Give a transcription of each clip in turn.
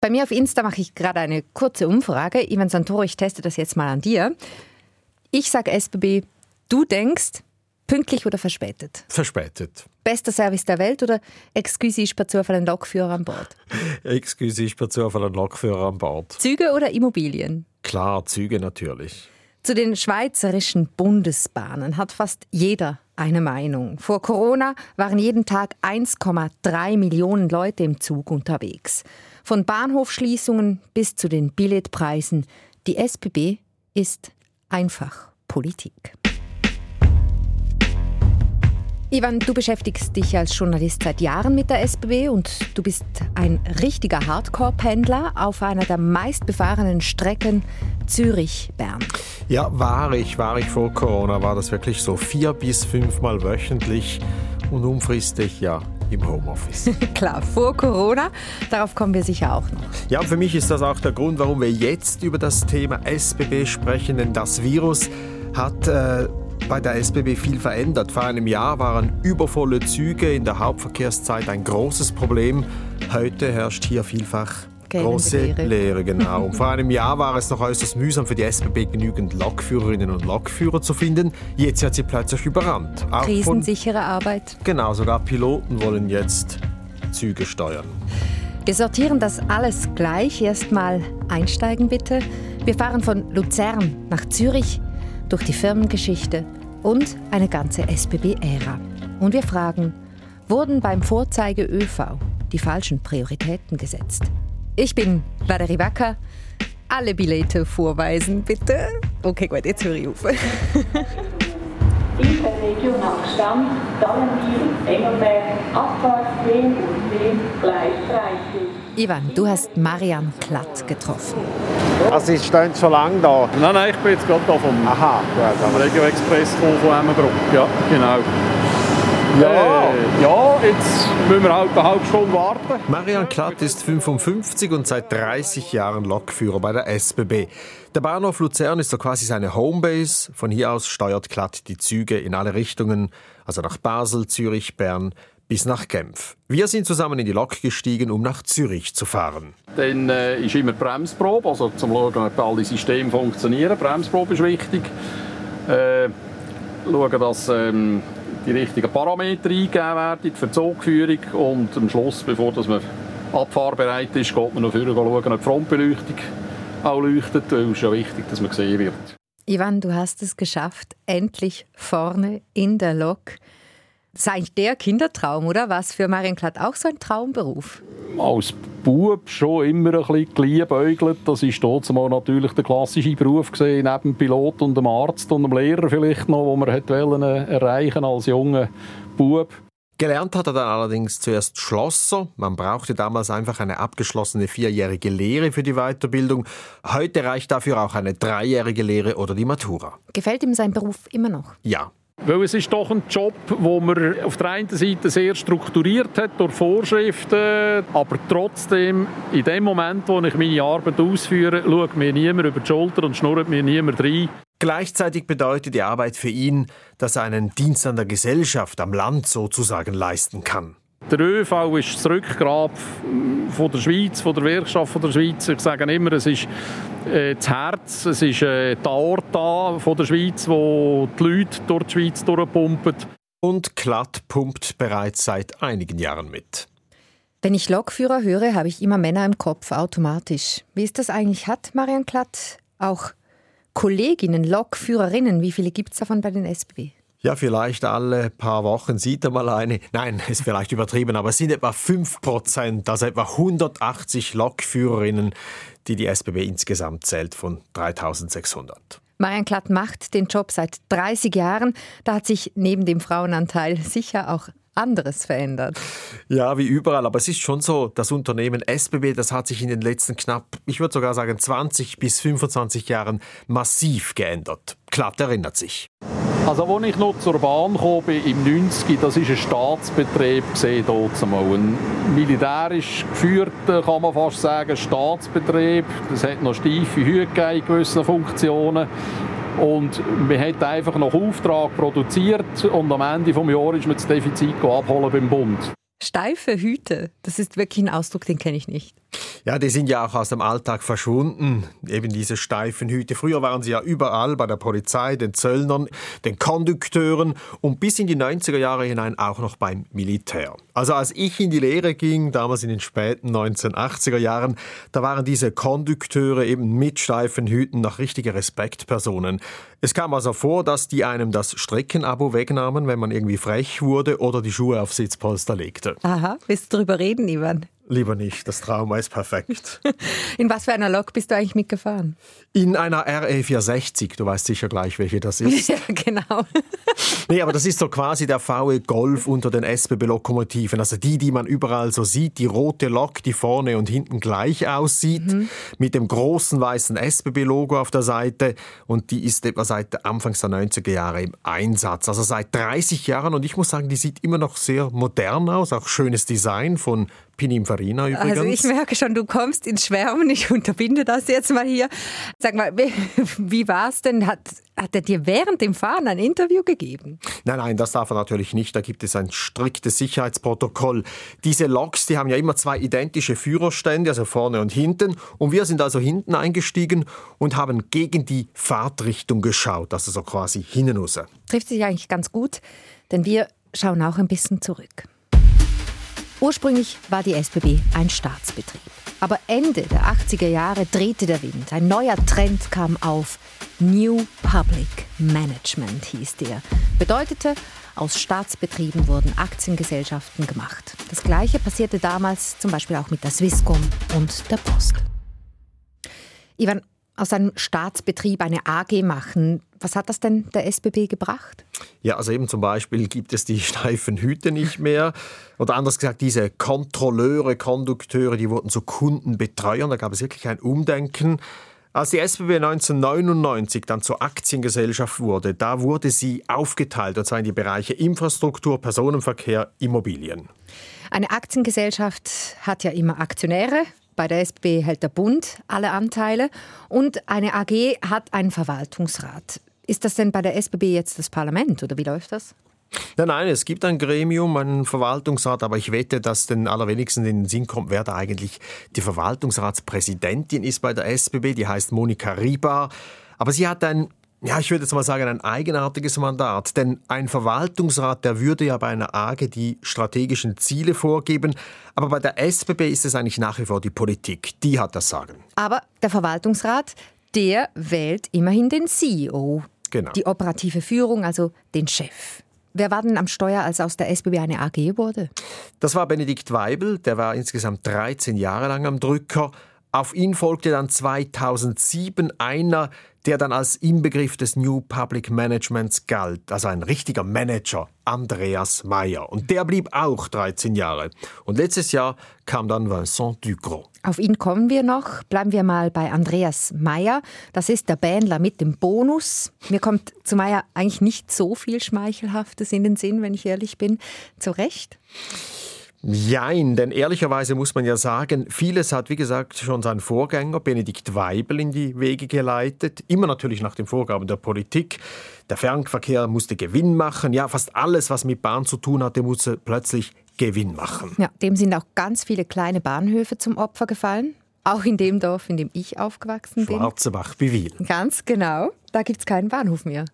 Bei mir auf Insta mache ich gerade eine kurze Umfrage. Ivan Santoro, ich teste das jetzt mal an dir. Ich sage SBB, du denkst, pünktlich oder verspätet? Verspätet. Bester Service der Welt oder excuse ich per Zufall einen Lokführer an Bord? excuse ich per Zufall einen Lokführer an Bord. Züge oder Immobilien? Klar, Züge natürlich. Zu den schweizerischen Bundesbahnen hat fast jeder eine Meinung. Vor Corona waren jeden Tag 1,3 Millionen Leute im Zug unterwegs. Von Bahnhofschließungen bis zu den Billetpreisen. Die SBB ist einfach Politik. Ivan, du beschäftigst dich als Journalist seit Jahren mit der SBB und du bist ein richtiger Hardcore-Pendler auf einer der meistbefahrenen Strecken Zürich-Bern. Ja, war ich, war ich vor Corona, war das wirklich so vier bis fünfmal wöchentlich und unfristig, ja, im Homeoffice. Klar, vor Corona, darauf kommen wir sicher auch noch. Ja, für mich ist das auch der Grund, warum wir jetzt über das Thema SBB sprechen, denn das Virus hat äh, bei der SBB viel verändert. Vor einem Jahr waren übervolle Züge in der Hauptverkehrszeit ein großes Problem. Heute herrscht hier vielfach große Lehre. Lehre. genau. Und vor einem Jahr war es noch äußerst mühsam für die SBB genügend Lokführerinnen und Lokführer zu finden. Jetzt wird sie plötzlich überrannt. Auch Krisensichere Arbeit. Genau, sogar Piloten wollen jetzt Züge steuern. Wir sortieren das alles gleich. Erstmal einsteigen bitte. Wir fahren von Luzern nach Zürich durch die Firmengeschichte und eine ganze SBB-Ära. Und wir fragen, wurden beim Vorzeige ÖV die falschen Prioritäten gesetzt? Ich bin Valerie Wacker. Alle Billete vorweisen, bitte. Okay, gut, jetzt höre ich auf. Interregionalstand Dallenwil, Engelberg, Abfahrt 10 und 10 gleich 30. Ivan, du hast Marian Klatt getroffen. Also Sie stehen schon lange da? Nein, nein, ich bin jetzt gerade da vom, Aha, vom Regio Express von, von Emmenbruck. Ja, genau. Ja. Äh, ja, jetzt müssen wir halt eine halbe Stunde warten. Marian Klatt ist 55 und seit 30 Jahren Lokführer bei der SBB. Der Bahnhof Luzern ist so quasi seine Homebase. Von hier aus steuert Klatt die Züge in alle Richtungen, also nach Basel, Zürich, Bern, bis nach Genf. Wir sind zusammen in die Lok gestiegen, um nach Zürich zu fahren. Dann äh, ist immer Bremsprobe, also zum Schauen, ob alle Systeme funktionieren. Bremsprobe ist wichtig. Äh, schauen, dass ähm, die richtigen Parameter eingegeben werden für die Zugführung und am Schluss, bevor dass man abfahrbereit ist, geht man noch vorne schauen, ob die Frontbeleuchtung auch leuchtet, weil es ist ja wichtig, dass man gesehen wird. Ivan, du hast es geschafft, endlich vorne in der Lok das ist eigentlich der Kindertraum, oder? Was für Marion Klatt auch so ein Traumberuf? Als Bub schon immer ein bisschen geliebäugelt. Das war mal natürlich der klassische Beruf gewesen, neben Pilot und dem Arzt und dem Lehrer vielleicht noch, wo man wollte erreichen als junger Bub. Gelernt hat er dann allerdings zuerst Schlosser. Man brauchte damals einfach eine abgeschlossene vierjährige Lehre für die Weiterbildung. Heute reicht dafür auch eine dreijährige Lehre oder die Matura. Gefällt ihm sein Beruf immer noch? Ja, weil es ist doch ein Job, wo man auf der einen Seite sehr strukturiert hat durch Vorschriften, aber trotzdem in dem Moment, wo ich meine Arbeit ausführe, schaut mir niemand über die Schulter und schnurrt mir niemand rein. Gleichzeitig bedeutet die Arbeit für ihn, dass er einen Dienst an der Gesellschaft, am Land sozusagen leisten kann. Der ÖV ist das Rückgrat von der Schweiz, von der Wirtschaft von der Schweiz. Ich sage immer, es ist äh, das Herz, es ist äh, die Aorta von der Schweiz, wo die Leute durch die Schweiz durchpumpen. Und Klatt pumpt bereits seit einigen Jahren mit. Wenn ich Lokführer höre, habe ich immer Männer im Kopf, automatisch. Wie ist das eigentlich? Hat Marian Klatt auch Kolleginnen, Lokführerinnen? Wie viele gibt es davon bei den SBB? Ja, vielleicht alle paar Wochen sieht er mal eine. Nein, ist vielleicht übertrieben, aber es sind etwa 5 Prozent, also etwa 180 Lokführerinnen, die die SBB insgesamt zählt von 3600. Marian Klatt macht den Job seit 30 Jahren. Da hat sich neben dem Frauenanteil sicher auch anderes verändert. Ja, wie überall. Aber es ist schon so, das Unternehmen SBB, das hat sich in den letzten knapp, ich würde sogar sagen, 20 bis 25 Jahren massiv geändert. Klatt erinnert sich. Also als ich noch zur Bahn kam, im 90 das war ein Staatsbetrieb mal. Ein militärisch geführter, kann man fast sagen, Staatsbetrieb. Das hat noch steife Hüte in gewissen Funktionen. Und man hat einfach nach Auftrag produziert und am Ende des Jahres ist man das Defizit abholen beim Bund. Steife Hüte, das ist wirklich ein Ausdruck, den kenne ich nicht. Ja, die sind ja auch aus dem Alltag verschwunden. Eben diese steifen Hüte. Früher waren sie ja überall bei der Polizei, den Zöllnern, den Kondukteuren und bis in die 90er Jahre hinein auch noch beim Militär. Also als ich in die Lehre ging, damals in den späten 1980er Jahren, da waren diese Kondukteure eben mit steifen Hüten noch richtige Respektpersonen. Es kam also vor, dass die einem das Streckenabo wegnahmen, wenn man irgendwie frech wurde oder die Schuhe auf Sitzpolster legte. Aha, willst du darüber reden, Ivan? Lieber nicht, das Trauma ist perfekt. In was für einer Lok bist du eigentlich mitgefahren? In einer RE 460, du weißt sicher gleich, welche das ist. ja, genau. nee, aber das ist so quasi der VW Golf unter den SBB-Lokomotiven. Also die, die man überall so sieht, die rote Lok, die vorne und hinten gleich aussieht, mhm. mit dem großen weißen SBB-Logo auf der Seite. Und die ist etwa seit Anfangs der 90er Jahre im Einsatz. Also seit 30 Jahren. Und ich muss sagen, die sieht immer noch sehr modern aus. Auch schönes Design von Pininfarina übrigens. Also ich merke schon, du kommst ins Schwärmen. Ich unterbinde das jetzt mal hier. Sag mal, wie war es denn? Hat, hat er dir während dem Fahren ein Interview gegeben? Nein, nein, das darf er natürlich nicht. Da gibt es ein striktes Sicherheitsprotokoll. Diese Loks, die haben ja immer zwei identische Führerstände, also vorne und hinten. Und wir sind also hinten eingestiegen und haben gegen die Fahrtrichtung geschaut, also so quasi hinten raus. Trifft sich eigentlich ganz gut, denn wir schauen auch ein bisschen zurück. Ursprünglich war die SBB ein Staatsbetrieb. Aber Ende der 80er Jahre drehte der Wind. Ein neuer Trend kam auf. New Public Management hieß der. Bedeutete, aus Staatsbetrieben wurden Aktiengesellschaften gemacht. Das Gleiche passierte damals zum Beispiel auch mit der Swisscom und der Post. Ivan, aus einem Staatsbetrieb eine AG machen, was hat das denn der SBB gebracht? Ja, also eben zum Beispiel gibt es die steifen Hüte nicht mehr. Oder anders gesagt, diese Kontrolleure, Kondukteure, die wurden zu Kundenbetreuern. Da gab es wirklich ein Umdenken. Als die SBB 1999 dann zur Aktiengesellschaft wurde, da wurde sie aufgeteilt, und zwar in die Bereiche Infrastruktur, Personenverkehr, Immobilien. Eine Aktiengesellschaft hat ja immer Aktionäre, bei der SBB hält der Bund alle Anteile und eine AG hat einen Verwaltungsrat. Ist das denn bei der SBB jetzt das Parlament oder wie läuft das? Nein, nein, es gibt ein Gremium, einen Verwaltungsrat, aber ich wette, dass den allerwenigsten in den Sinn kommt, wer da eigentlich die Verwaltungsratspräsidentin ist bei der SBB. Die heißt Monika Ribar. Aber sie hat ein ja, ich würde jetzt mal sagen, ein eigenartiges Mandat. Denn ein Verwaltungsrat, der würde ja bei einer AG die strategischen Ziele vorgeben. Aber bei der SBB ist es eigentlich nach wie vor die Politik. Die hat das Sagen. Aber der Verwaltungsrat, der wählt immerhin den CEO. Genau. Die operative Führung, also den Chef. Wer war denn am Steuer, als aus der SBB eine AG wurde? Das war Benedikt Weibel, der war insgesamt 13 Jahre lang am Drücker. Auf ihn folgte dann 2007 einer, der dann als Inbegriff des New Public Managements galt, also ein richtiger Manager, Andreas Meyer. Und der blieb auch 13 Jahre. Und letztes Jahr kam dann Vincent Ducrot. Auf ihn kommen wir noch. Bleiben wir mal bei Andreas Meyer. Das ist der Bändler mit dem Bonus. Mir kommt zu Meyer eigentlich nicht so viel Schmeichelhaftes in den Sinn, wenn ich ehrlich bin. Zu Recht? Jein, denn ehrlicherweise muss man ja sagen, vieles hat, wie gesagt, schon sein Vorgänger Benedikt Weibel in die Wege geleitet, immer natürlich nach den Vorgaben der Politik. Der Fernverkehr musste Gewinn machen, ja, fast alles, was mit Bahn zu tun hatte, musste plötzlich Gewinn machen. Ja, dem sind auch ganz viele kleine Bahnhöfe zum Opfer gefallen. Auch in dem Dorf, in dem ich aufgewachsen bin. Schwarzebach, Biwil. Ganz genau. Da gibt es keinen Bahnhof mehr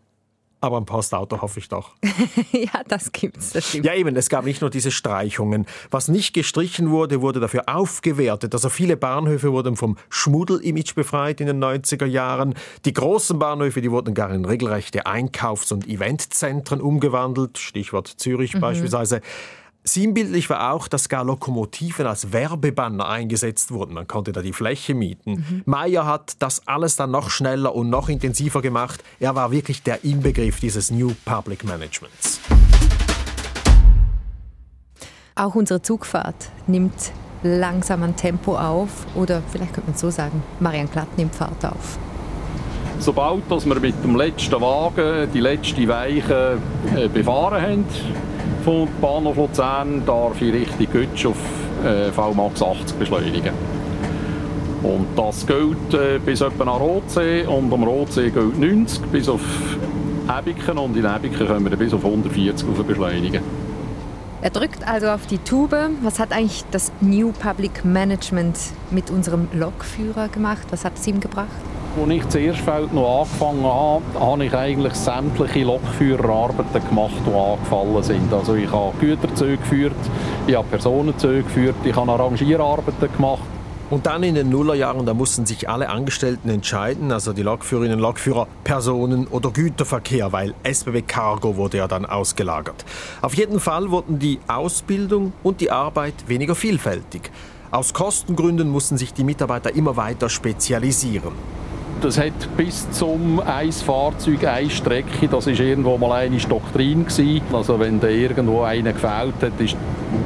aber ein Postauto hoffe ich doch. ja, das gibt's, das stimmt. Ja, eben, es gab nicht nur diese Streichungen. Was nicht gestrichen wurde, wurde dafür aufgewertet. Also viele Bahnhöfe wurden vom Schmuddel-Image befreit in den 90er Jahren. Die großen Bahnhöfe, die wurden gar in regelrechte Einkaufs- und Eventzentren umgewandelt. Stichwort Zürich mhm. beispielsweise. Sinnbildlich war auch, dass gar Lokomotiven als Werbebanner eingesetzt wurden. Man konnte da die Fläche mieten. Mhm. Meyer hat das alles dann noch schneller und noch intensiver gemacht. Er war wirklich der Inbegriff dieses New Public Managements. Auch unsere Zugfahrt nimmt langsam ein Tempo auf. Oder vielleicht könnte man so sagen, Marian Glatt nimmt Fahrt auf. Sobald dass wir mit dem letzten Wagen die letzte Weiche äh, befahren haben, vom Bahnhof Luzern darf ich Richtung Götsch auf äh, VMAX 80 beschleunigen. Und das gilt äh, bis etwa nach Rotsee und am Rotsee gilt 90 bis auf Ebiken und in Ebiken können wir bis auf 140 beschleunigen. Er drückt also auf die Tube. Was hat eigentlich das New Public Management mit unserem Lokführer gemacht? Was hat es ihm gebracht? Als ich zuerst Feld noch angefangen habe, habe ich eigentlich sämtliche Lokführerarbeiten gemacht, die angefallen sind. Also ich habe Güterzüge geführt, ich habe Personenzüge geführt, ich habe Arrangierarbeiten gemacht. Und dann in den Nullerjahren, da mussten sich alle Angestellten entscheiden, also die Lokführerinnen und Lokführer, Personen- oder Güterverkehr, weil SBB Cargo wurde ja dann ausgelagert. Auf jeden Fall wurden die Ausbildung und die Arbeit weniger vielfältig. Aus Kostengründen mussten sich die Mitarbeiter immer weiter spezialisieren. Das hat bis zum ein Fahrzeug, eine Strecke, das ist irgendwo mal eine Doktrin gewesen. Also wenn da irgendwo einer gefällt hat, ist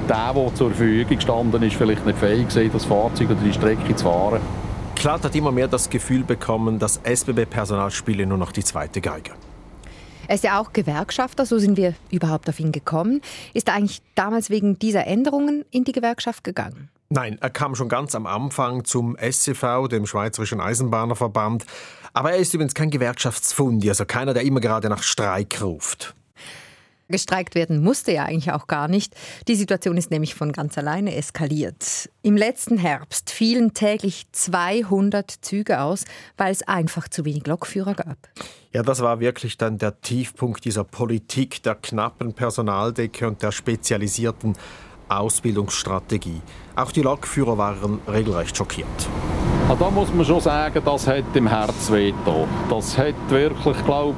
der, der zur Verfügung gestanden ist, vielleicht nicht fähig gewesen, das Fahrzeug oder die Strecke zu fahren. Klatt hat immer mehr das Gefühl bekommen, das SBB-Personal spiele nur noch die zweite Geige. Er ist ja auch Gewerkschafter, so sind wir überhaupt auf ihn gekommen. Ist er eigentlich damals wegen dieser Änderungen in die Gewerkschaft gegangen? Nein, er kam schon ganz am Anfang zum SCV, dem Schweizerischen Eisenbahnerverband. Aber er ist übrigens kein Gewerkschaftsfundi, also keiner, der immer gerade nach Streik ruft. Gestreikt werden musste ja eigentlich auch gar nicht. Die Situation ist nämlich von ganz alleine eskaliert. Im letzten Herbst fielen täglich 200 Züge aus, weil es einfach zu wenig Lokführer gab. Ja, das war wirklich dann der Tiefpunkt dieser Politik der knappen Personaldecke und der spezialisierten Ausbildungsstrategie. Auch die Lokführer waren regelrecht schockiert. Ja, da muss man schon sagen, das hat im Herz weh Das hat wirklich, glaube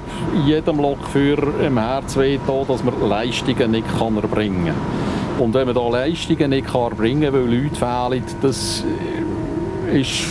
jedem Lokführer im Herz weh dass man Leistungen nicht kann erbringen kann. Und wenn man da Leistungen nicht kann erbringen kann, weil Leute fehlen, das ist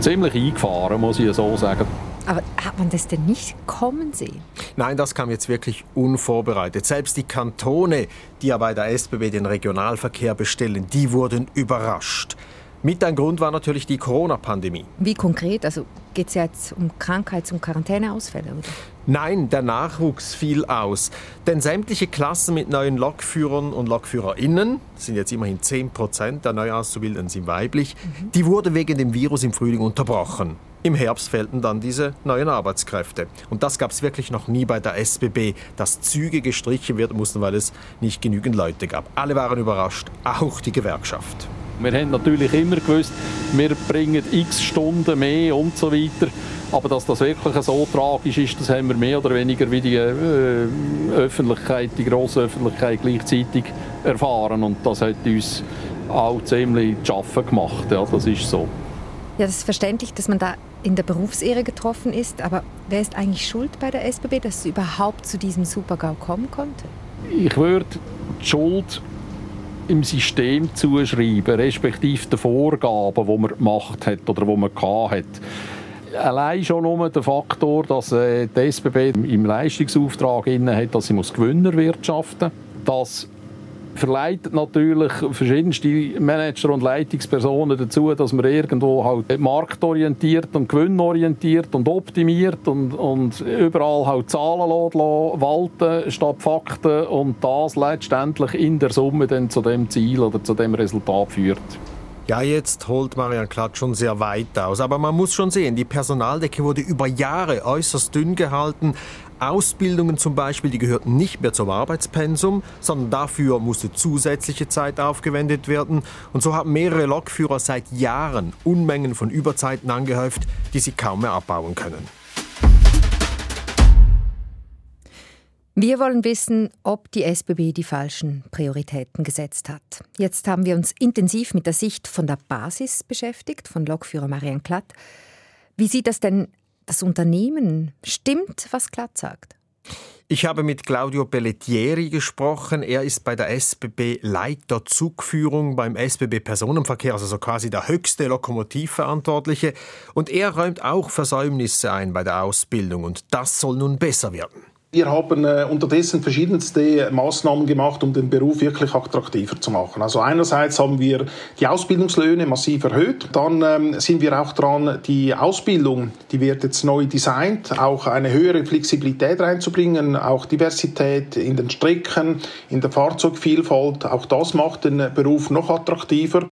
ziemlich eingefahren, muss ich so sagen. Aber hat man das denn nicht kommen sehen? Nein, das kam jetzt wirklich unvorbereitet. Selbst die Kantone, die ja bei der SBB den Regionalverkehr bestellen, die wurden überrascht. Mit ein Grund war natürlich die Corona-Pandemie. Wie konkret? Also geht es jetzt um Krankheits- und Quarantäneausfälle? Oder? Nein, der Nachwuchs fiel aus. Denn sämtliche Klassen mit neuen Lokführern und LokführerInnen, sind jetzt immerhin 10 Prozent der Neuauszubildenden sind weiblich, mhm. die wurde wegen dem Virus im Frühling unterbrochen. Im Herbst fehlten dann diese neuen Arbeitskräfte. Und das gab es wirklich noch nie bei der SBB, dass Züge gestrichen werden mussten, weil es nicht genügend Leute gab. Alle waren überrascht, auch die Gewerkschaft. Wir haben natürlich immer gewusst, wir bringen x Stunden mehr und so weiter. Aber dass das wirklich so tragisch ist, das haben wir mehr oder weniger wie die äh, Öffentlichkeit, die grosse Öffentlichkeit gleichzeitig erfahren. Und das hat uns auch ziemlich zu schaffen gemacht. Ja, das ist so. Ja, das ist verständlich, dass man da in der Berufsehre getroffen ist. Aber wer ist eigentlich schuld bei der SBB, dass es überhaupt zu diesem Supergau kommen konnte? Ich würde die Schuld im System zuschreiben, respektive den Vorgaben, die man gemacht hat oder die man hat. Allein schon nur der Faktor, dass äh, die SBB im Leistungsauftrag hat, dass sie Gewinner wirtschaften muss, dass verleitet natürlich verschiedenste Manager und Leitungspersonen dazu, dass man irgendwo halt marktorientiert und gewinnorientiert und optimiert und, und überall halt Zahlen walten statt Fakten und das letztendlich in der Summe dann zu dem Ziel oder zu dem Resultat führt. Ja, jetzt holt Marian Klatt schon sehr weit aus. Aber man muss schon sehen, die Personaldecke wurde über Jahre äußerst dünn gehalten. Ausbildungen zum Beispiel, die gehörten nicht mehr zum Arbeitspensum, sondern dafür musste zusätzliche Zeit aufgewendet werden. Und so haben mehrere Lokführer seit Jahren Unmengen von Überzeiten angehäuft, die sie kaum mehr abbauen können. Wir wollen wissen, ob die SBB die falschen Prioritäten gesetzt hat. Jetzt haben wir uns intensiv mit der Sicht von der Basis beschäftigt, von Lokführer Marian Klatt. Wie sieht das denn das Unternehmen? Stimmt, was Klatt sagt? Ich habe mit Claudio Pelletieri gesprochen. Er ist bei der SBB Leiter Zugführung beim SBB Personenverkehr, also so quasi der höchste Lokomotivverantwortliche. Und er räumt auch Versäumnisse ein bei der Ausbildung. Und das soll nun besser werden. Wir haben äh, unterdessen verschiedenste Maßnahmen gemacht, um den Beruf wirklich attraktiver zu machen. Also einerseits haben wir die Ausbildungslöhne massiv erhöht. Dann ähm, sind wir auch dran, die Ausbildung, die wird jetzt neu designt, auch eine höhere Flexibilität reinzubringen, auch Diversität in den Strecken, in der Fahrzeugvielfalt. Auch das macht den Beruf noch attraktiver.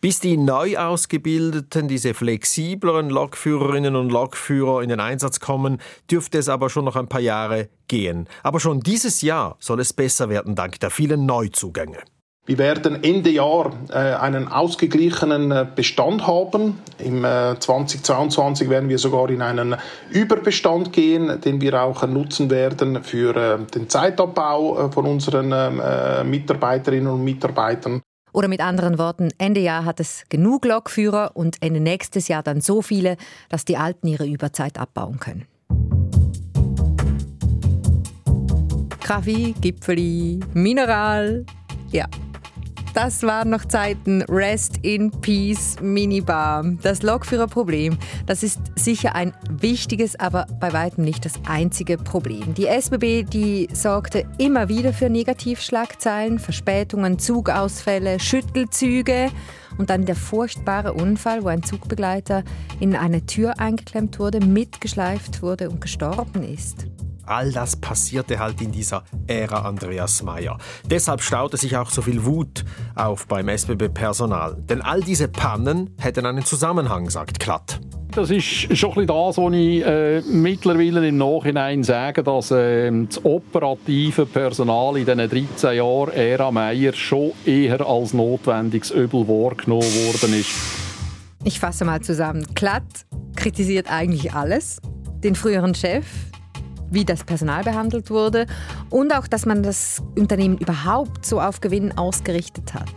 Bis die neu ausgebildeten, diese flexibleren Lokführerinnen und Lokführer in den Einsatz kommen, dürfte es aber schon noch ein paar Jahre gehen. Aber schon dieses Jahr soll es besser werden dank der vielen Neuzugänge. Wir werden Ende Jahr äh, einen ausgeglichenen äh, Bestand haben. Im äh, 2022 werden wir sogar in einen Überbestand gehen, den wir auch nutzen werden für äh, den Zeitabbau äh, von unseren ähm, äh, Mitarbeiterinnen und Mitarbeitern. Oder mit anderen Worten, Ende Jahr hat es genug Lokführer und Ende nächstes Jahr dann so viele, dass die Alten ihre Überzeit abbauen können. Kaffee, Gipfeli, Mineral. Ja, das waren noch Zeiten. Rest in Peace Minibar. Das Lokführerproblem, das ist sicher ein wichtiges, aber bei weitem nicht das einzige Problem. Die SBB, die sorgte immer wieder für Negativschlagzeilen, Verspätungen, Zugausfälle, Schüttelzüge und dann der furchtbare Unfall, wo ein Zugbegleiter in eine Tür eingeklemmt wurde, mitgeschleift wurde und gestorben ist. All das passierte halt in dieser Ära Andreas Mayer. Deshalb staute sich auch so viel Wut auf beim SBB-Personal. Denn all diese Pannen hätten einen Zusammenhang, sagt Klatt. Das ist schon ein bisschen das, was ich äh, mittlerweile im Nachhinein sage, dass äh, das operative Personal in diesen 13 Jahren Ära Meier schon eher als notwendiges Übel wahrgenommen worden ist. Ich fasse mal zusammen. Klatt kritisiert eigentlich alles. Den früheren Chef, wie das Personal behandelt wurde und auch, dass man das Unternehmen überhaupt so auf Gewinn ausgerichtet hat.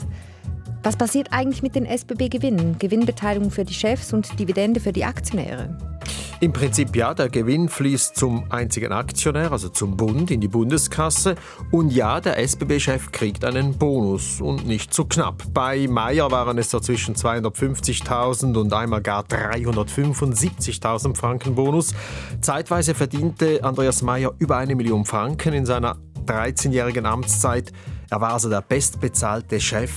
Was passiert eigentlich mit den SBB-Gewinnen? Gewinnbeteiligung für die Chefs und Dividende für die Aktionäre? Im Prinzip ja, der Gewinn fließt zum einzigen Aktionär, also zum Bund, in die Bundeskasse. Und ja, der SBB-Chef kriegt einen Bonus und nicht zu knapp. Bei Meyer waren es so zwischen 250.000 und einmal gar 375.000 Franken Bonus. Zeitweise verdiente Andreas Meyer über eine Million Franken in seiner 13-jährigen Amtszeit. Er war also der bestbezahlte Chef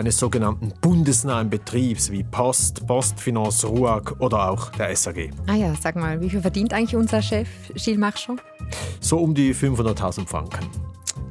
eines sogenannten bundesnahen Betriebs wie Post, Postfinance, RUAG oder auch der SAG. Ah ja, sag mal, wie viel verdient eigentlich unser Chef Gilles Marchand? So um die 500.000 Franken.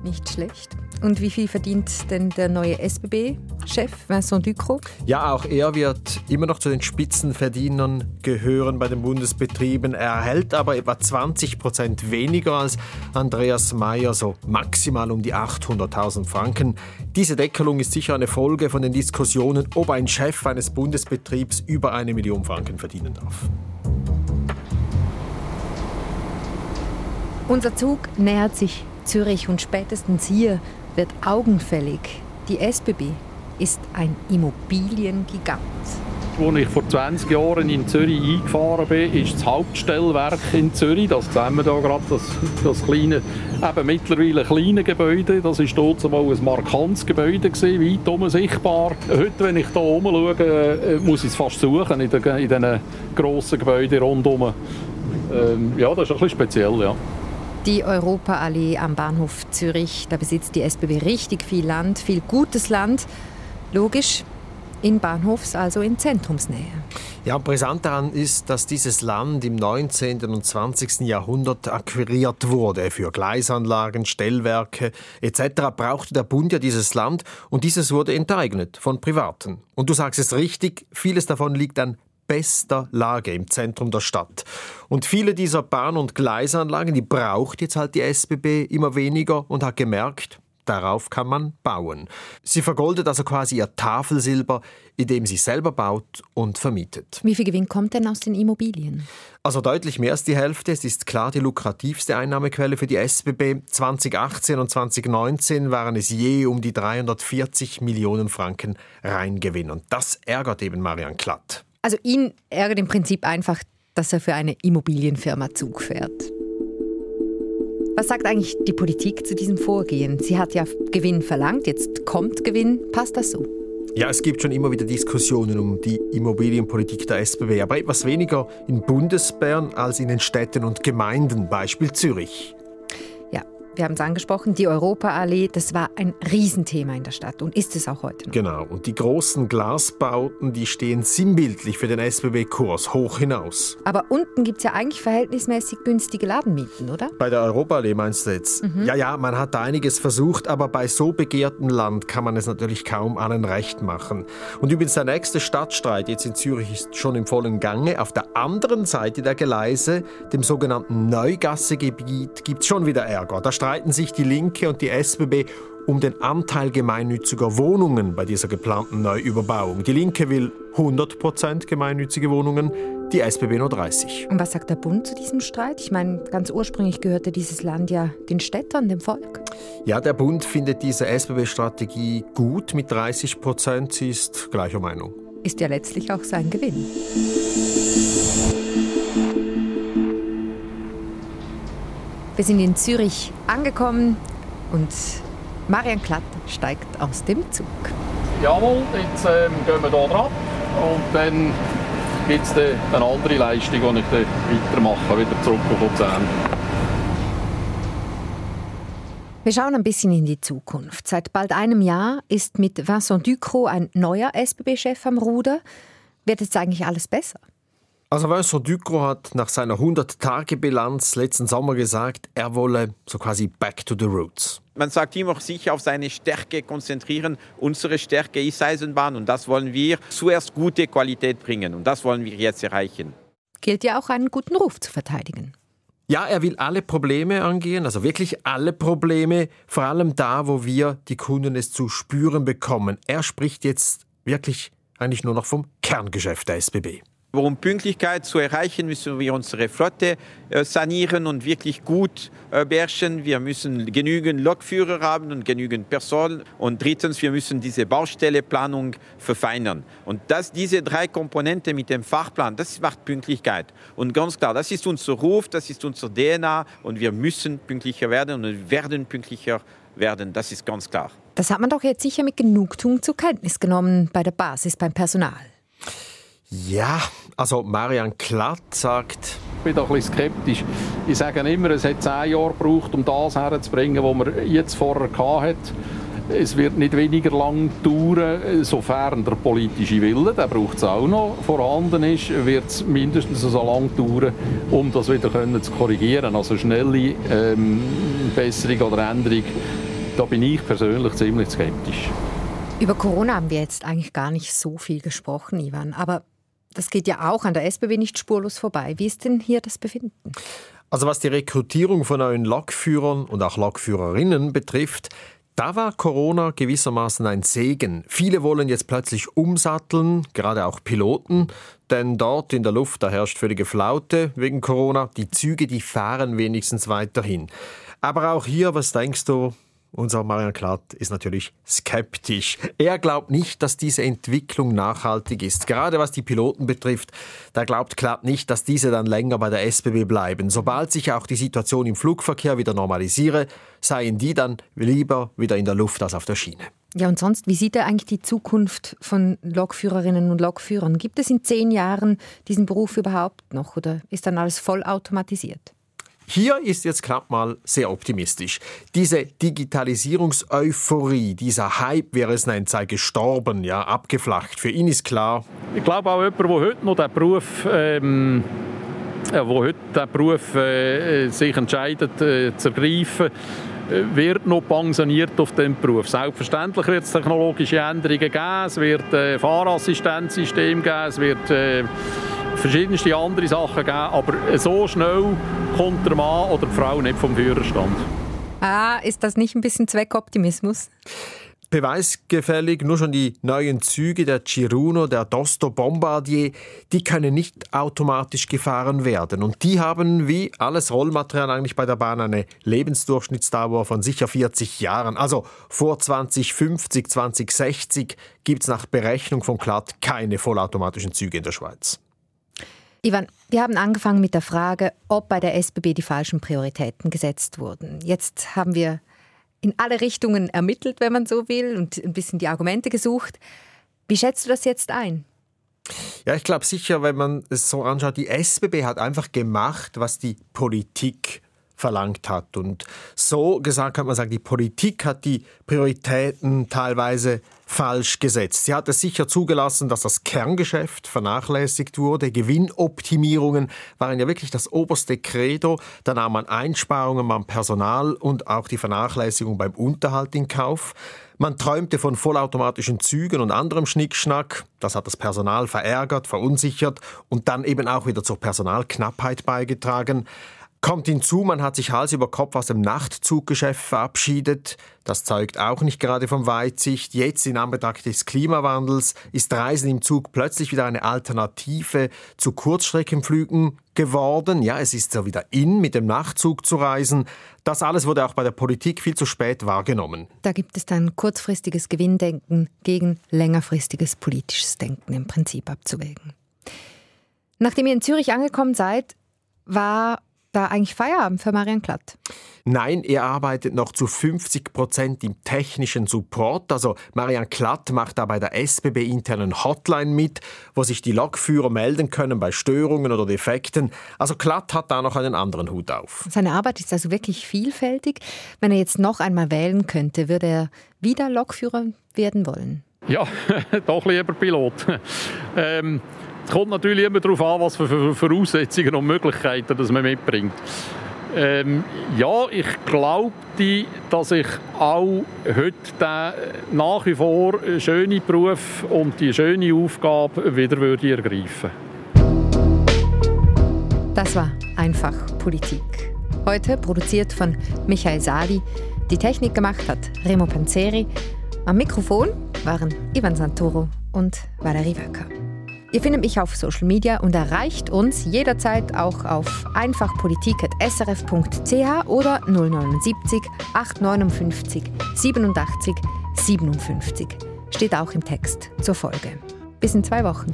Nicht schlecht. Und wie viel verdient denn der neue SBB-Chef Vincent Ducrot? Ja, auch er wird immer noch zu den Spitzenverdienern gehören bei den Bundesbetrieben. Er erhält aber etwa 20 Prozent weniger als Andreas Mayer, so maximal um die 800.000 Franken. Diese Deckelung ist sicher eine Folge von den Diskussionen, ob ein Chef eines Bundesbetriebs über eine Million Franken verdienen darf. Unser Zug nähert sich Zürich und spätestens hier wird augenfällig, die SBB ist ein Immobiliengigant. Als ich vor 20 Jahren in Zürich eingefahren bin, ist das Hauptstellwerk in Zürich. Das sehen wir hier gerade, das, das kleine, eben mittlerweile kleine Gebäude. Das war dort ein markantes Gebäude, gewesen, weit oben sichtbar. Heute, wenn ich hier oben schaue, äh, muss ich es fast suchen in diesen grossen Gebäuden rundherum. Ähm, ja, das ist ein bisschen speziell, ja. Die Europaallee am Bahnhof Zürich, da besitzt die SBB richtig viel Land, viel gutes Land. Logisch, in Bahnhofs-, also in Zentrumsnähe. Ja, brisant daran ist, dass dieses Land im 19. und 20. Jahrhundert akquiriert wurde. Für Gleisanlagen, Stellwerke etc. brauchte der Bund ja dieses Land und dieses wurde enteignet von Privaten. Und du sagst es richtig, vieles davon liegt an bester Lage im Zentrum der Stadt. Und viele dieser Bahn- und Gleisanlagen, die braucht jetzt halt die SBB immer weniger und hat gemerkt, darauf kann man bauen. Sie vergoldet also quasi ihr Tafelsilber, indem sie selber baut und vermietet. Wie viel Gewinn kommt denn aus den Immobilien? Also deutlich mehr als die Hälfte. Es ist klar die lukrativste Einnahmequelle für die SBB. 2018 und 2019 waren es je um die 340 Millionen Franken Reingewinn. Und das ärgert eben Marian Klatt. Also ihn ärgert im Prinzip einfach, dass er für eine Immobilienfirma Zug fährt. Was sagt eigentlich die Politik zu diesem Vorgehen? Sie hat ja Gewinn verlangt, jetzt kommt Gewinn. Passt das so? Ja, es gibt schon immer wieder Diskussionen um die Immobilienpolitik der SBB, aber etwas weniger in Bundesbern als in den Städten und Gemeinden, Beispiel Zürich. Wir haben es angesprochen, die Europaallee, das war ein Riesenthema in der Stadt und ist es auch heute noch. Genau, und die großen Glasbauten, die stehen sinnbildlich für den SBB-Kurs hoch hinaus. Aber unten gibt es ja eigentlich verhältnismäßig günstige Ladenmieten, oder? Bei der Europaallee meinst du jetzt? Mhm. Ja, ja, man hat einiges versucht, aber bei so begehrtem Land kann man es natürlich kaum allen recht machen. Und übrigens der nächste Stadtstreit jetzt in Zürich ist schon im vollen Gange. Auf der anderen Seite der Gleise, dem sogenannten Neugassegebiet, gibt es schon wieder Ärger. Da streiten sich die Linke und die SBB um den Anteil gemeinnütziger Wohnungen bei dieser geplanten Neuüberbauung. Die Linke will 100% gemeinnützige Wohnungen, die SBB nur 30. Und was sagt der Bund zu diesem Streit? Ich meine, ganz ursprünglich gehörte dieses Land ja den Städtern, dem Volk. Ja, der Bund findet diese SBB-Strategie gut mit 30 Sie ist gleicher Meinung. Ist ja letztlich auch sein Gewinn. Wir sind in Zürich angekommen und Marian Klatt steigt aus dem Zug. Jawohl, jetzt ähm, gehen wir hier dran und dann gibt es eine andere Leistung, die ich dann weitermache, wieder zurück auf Luzern. Wir schauen ein bisschen in die Zukunft. Seit bald einem Jahr ist mit Vincent Ducrot ein neuer SBB-Chef am Ruder. Wird jetzt eigentlich alles besser? Also Vincent Ducro hat nach seiner 100-Tage-Bilanz letzten Sommer gesagt, er wolle so quasi back to the roots. Man sagt immer, sich auf seine Stärke konzentrieren. Unsere Stärke ist Eisenbahn und das wollen wir zuerst gute Qualität bringen und das wollen wir jetzt erreichen. Gilt ja auch einen guten Ruf zu verteidigen. Ja, er will alle Probleme angehen, also wirklich alle Probleme, vor allem da, wo wir die Kunden es zu spüren bekommen. Er spricht jetzt wirklich eigentlich nur noch vom Kerngeschäft der SBB. Um Pünktlichkeit zu erreichen, müssen wir unsere Flotte äh, sanieren und wirklich gut äh, beherrschen. Wir müssen genügend Lokführer haben und genügend Personen. Und drittens, wir müssen diese Baustelleplanung verfeinern. Und das, diese drei Komponenten mit dem Fahrplan, das macht Pünktlichkeit. Und ganz klar, das ist unser Ruf, das ist unser DNA und wir müssen pünktlicher werden und werden pünktlicher werden. Das ist ganz klar. Das hat man doch jetzt sicher mit Genugtuung zur Kenntnis genommen bei der Basis, beim Personal. Ja, also Marian Klatt sagt... Ich bin da ein bisschen skeptisch. Ich sage immer, es hat zehn Jahre gebraucht, um das herzubringen, was man jetzt vorher hatte. Es wird nicht weniger lang dauern, sofern der politische Wille, der braucht es auch noch, vorhanden ist, wird es mindestens so lange dauern, um das wieder können zu korrigieren. Also schnelle ähm, Besserung oder Änderung, da bin ich persönlich ziemlich skeptisch. Über Corona haben wir jetzt eigentlich gar nicht so viel gesprochen, Ivan. Aber das geht ja auch an der SBB nicht spurlos vorbei. Wie ist denn hier das Befinden? Also was die Rekrutierung von neuen Lokführern und auch Lokführerinnen betrifft, da war Corona gewissermaßen ein Segen. Viele wollen jetzt plötzlich umsatteln, gerade auch Piloten, denn dort in der Luft da herrscht völlige Flaute wegen Corona. Die Züge, die fahren wenigstens weiterhin. Aber auch hier, was denkst du, unser Marian Klatt ist natürlich skeptisch. Er glaubt nicht, dass diese Entwicklung nachhaltig ist. Gerade was die Piloten betrifft, da glaubt Klatt nicht, dass diese dann länger bei der SBB bleiben. Sobald sich auch die Situation im Flugverkehr wieder normalisiere, seien die dann lieber wieder in der Luft als auf der Schiene. Ja, und sonst, wie sieht er eigentlich die Zukunft von Lokführerinnen und Lokführern? Gibt es in zehn Jahren diesen Beruf überhaupt noch oder ist dann alles vollautomatisiert? Hier ist jetzt knapp mal sehr optimistisch. Diese Digitalisierungseuphorie, dieser Hype, er es nennt, sei gestorben, ja, abgeflacht. Für ihn ist klar. Ich glaube auch jemand, der heute noch den Beruf ähm ja, wo heute der Beruf äh, sich entscheidet äh, zu ergreifen, äh, wird noch pensioniert auf dem Beruf. Selbstverständlich wird es technologische Änderungen geben, es wird äh, Fahrassistenzsystem geben, es wird äh, verschiedenste andere Sachen geben, aber so schnell kommt der Mann oder die Frau nicht vom Führerstand. Ah, ist das nicht ein bisschen Zweckoptimismus? Beweisgefällig, nur schon die neuen Züge der Ciruno, der Dosto Bombardier, die können nicht automatisch gefahren werden. Und die haben wie alles Rollmaterial eigentlich bei der Bahn eine Lebensdurchschnittsdauer von sicher 40 Jahren. Also vor 2050, 2060 gibt es nach Berechnung von Klatt keine vollautomatischen Züge in der Schweiz. Ivan, wir haben angefangen mit der Frage, ob bei der SBB die falschen Prioritäten gesetzt wurden. Jetzt haben wir in alle Richtungen ermittelt, wenn man so will, und ein bisschen die Argumente gesucht. Wie schätzt du das jetzt ein? Ja, ich glaube sicher, wenn man es so anschaut, die SBB hat einfach gemacht, was die Politik verlangt hat. Und so gesagt kann man sagen, die Politik hat die Prioritäten teilweise falsch gesetzt. Sie hat es sicher zugelassen, dass das Kerngeschäft vernachlässigt wurde. Gewinnoptimierungen waren ja wirklich das oberste Credo. Da nahm man Einsparungen beim Personal und auch die Vernachlässigung beim Unterhalt in Kauf. Man träumte von vollautomatischen Zügen und anderem Schnickschnack. Das hat das Personal verärgert, verunsichert und dann eben auch wieder zur Personalknappheit beigetragen. Kommt hinzu, man hat sich Hals über Kopf aus dem Nachtzuggeschäft verabschiedet. Das zeugt auch nicht gerade vom Weitsicht. Jetzt in Anbetracht des Klimawandels ist Reisen im Zug plötzlich wieder eine Alternative zu Kurzstreckenflügen geworden. Ja, es ist so wieder in, mit dem Nachtzug zu reisen. Das alles wurde auch bei der Politik viel zu spät wahrgenommen. Da gibt es dann kurzfristiges Gewinndenken gegen längerfristiges politisches Denken im Prinzip abzuwägen. Nachdem ihr in Zürich angekommen seid, war da eigentlich Feierabend für Marian Klatt? Nein, er arbeitet noch zu 50 Prozent im technischen Support. Also Marian Klatt macht da bei der SBB internen Hotline mit, wo sich die Lokführer melden können bei Störungen oder Defekten. Also Klatt hat da noch einen anderen Hut auf. Seine Arbeit ist also wirklich vielfältig. Wenn er jetzt noch einmal wählen könnte, würde er wieder Lokführer werden wollen? Ja, doch lieber Pilot. ähm es kommt natürlich immer darauf an, was für Voraussetzungen und Möglichkeiten das man mitbringt. Ähm, ja, ich glaube, dass ich auch heute den nach wie vor schönen Beruf und die schöne Aufgabe wieder würde ergreifen Das war einfach Politik. Heute produziert von Michael Sali. Die Technik gemacht hat Remo Panzeri. Am Mikrofon waren Ivan Santoro und Valerie Wöcker. Ihr findet mich auf Social Media und erreicht uns jederzeit auch auf einfachpolitik.srf.ch oder 079 859 87 57. Steht auch im Text zur Folge. Bis in zwei Wochen.